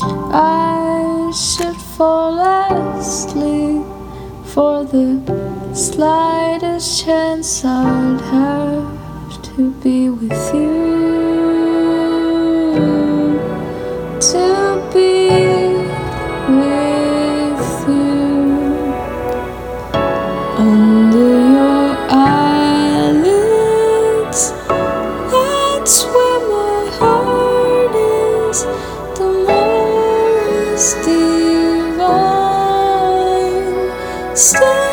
I should fall asleep for the slightest chance I'd have to be with you. To be with you under divine. Stay